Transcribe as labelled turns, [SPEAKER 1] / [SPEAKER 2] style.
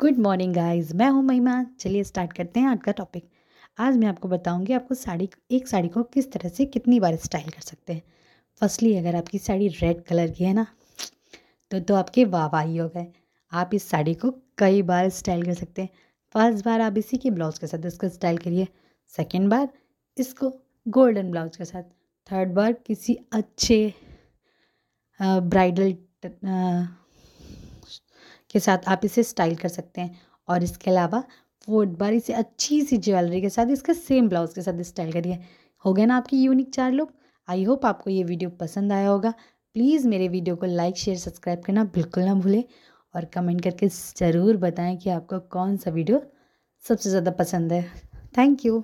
[SPEAKER 1] Good morning guys मैं हूँ महिमा। चलिए स्टार्ट करते हैं आज का टॉपिक आज मैं आपको बताऊँगी आपको साड़ी, एक साड़ी को किस तरह से कितनी बार स्टाइल कर सकते हैं। फर्स्टली अगर आपकी साड़ी रेड कलर की है ना तो तो आपके वाह ही हो गए। आप इस साड़ी को कई बार स्टाइल कर सकते हैं। फ़र्स्ट बार आप इसी के ब्लाउज के साथ इसको स्टाइल करिए। सेकेंड बार इसको गोल्डन ब्लाउज के साथ। थर्ड बार किसी अच्छे ब्राइडल के साथ आप इसे स्टाइल कर सकते हैं। और इसके अलावा फोर्थ बार इसे अच्छी सी ज्वेलरी के साथ, इसके सेम ब्लाउज के साथ स्टाइल करिए। हो गया ना आपकी यूनिक चार लुक? आई होप आपको ये वीडियो पसंद आया होगा। प्लीज़ मेरे वीडियो को लाइक, शेयर, सब्सक्राइब करना बिल्कुल ना भूलें। और कमेंट करके ज़रूर बताएँ कि आपको कौन सा वीडियो सबसे ज़्यादा पसंद है। Thank you.